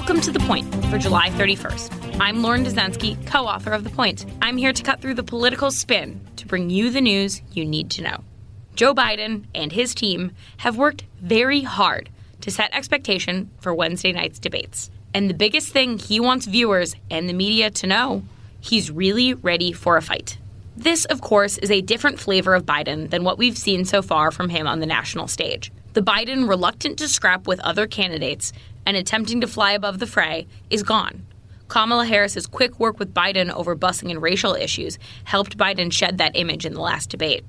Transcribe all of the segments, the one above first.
Welcome to The Point for July 31st. I'm Lauren Dezenski, co author of The Point. I'm here to cut through the political spin to bring you the news you need to know. Joe Biden and his team have worked very hard to set expectation for Wednesday night's debates. And the biggest thing he wants viewers and the media to know he's really ready for a fight. This, of course, is a different flavor of Biden than what we've seen so far from him on the national stage. The Biden reluctant to scrap with other candidates and attempting to fly above the fray is gone. Kamala Harris's quick work with Biden over busing and racial issues helped Biden shed that image in the last debate.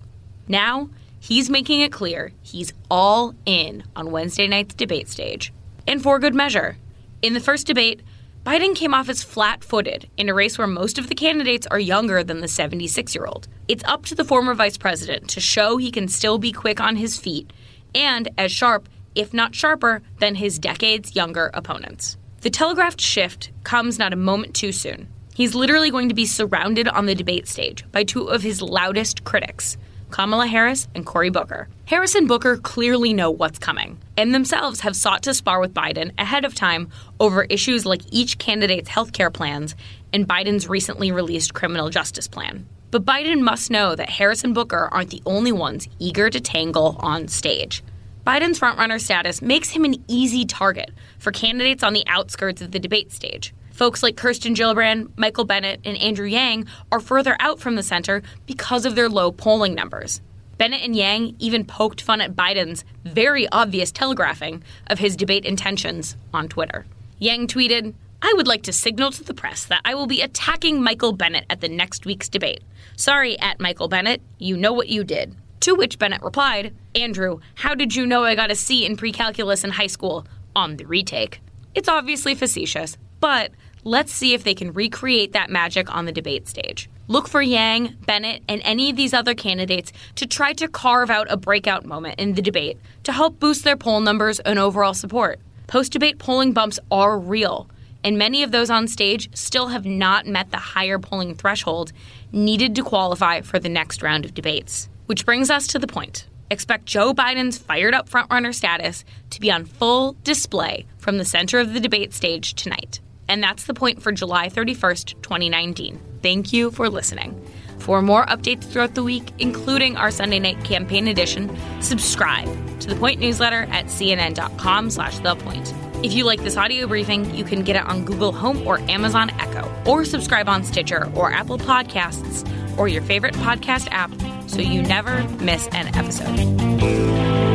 Now, he's making it clear he's all in on Wednesday night's debate stage. And for good measure. In the first debate, Biden came off as flat footed in a race where most of the candidates are younger than the 76 year old. It's up to the former vice president to show he can still be quick on his feet and as sharp if not sharper, than his decades younger opponents. The telegraphed shift comes not a moment too soon. He's literally going to be surrounded on the debate stage by two of his loudest critics, Kamala Harris and Cory Booker. Harris and Booker clearly know what's coming, and themselves have sought to spar with Biden ahead of time over issues like each candidate's health care plans and Biden's recently released criminal justice plan. But Biden must know that Harris and Booker aren't the only ones eager to tangle on stage. Biden's frontrunner status makes him an easy target for candidates on the outskirts of the debate stage. Folks like Kirsten Gillibrand, Michael Bennet, and Andrew Yang are further out from the center because of their low polling numbers. Bennet and Yang even poked fun at Biden's very obvious telegraphing of his debate intentions on Twitter. Yang tweeted, I would like to signal to the press that I will be attacking Michael Bennet at the next week's debate. Sorry, at Michael Bennet, you know what you did. To which Bennet replied, Andrew, how did you know I got a C in pre calculus in high school? On the retake. It's obviously facetious, but let's see if they can recreate that magic on the debate stage. Look for Yang, Bennet, and any of these other candidates to try to carve out a breakout moment in the debate to help boost their poll numbers and overall support. Post debate polling bumps are real, and many of those on stage still have not met the higher polling threshold needed to qualify for the next round of debates. Which brings us to the point. Expect Joe Biden's fired up frontrunner status to be on full display from the center of the debate stage tonight. And that's the point for July 31st, 2019. Thank you for listening. For more updates throughout the week, including our Sunday night campaign edition, subscribe to the Point newsletter at cnn.com slash the point. If you like this audio briefing, you can get it on Google Home or Amazon Echo, or subscribe on Stitcher or Apple Podcasts or your favorite podcast app so you never miss an episode.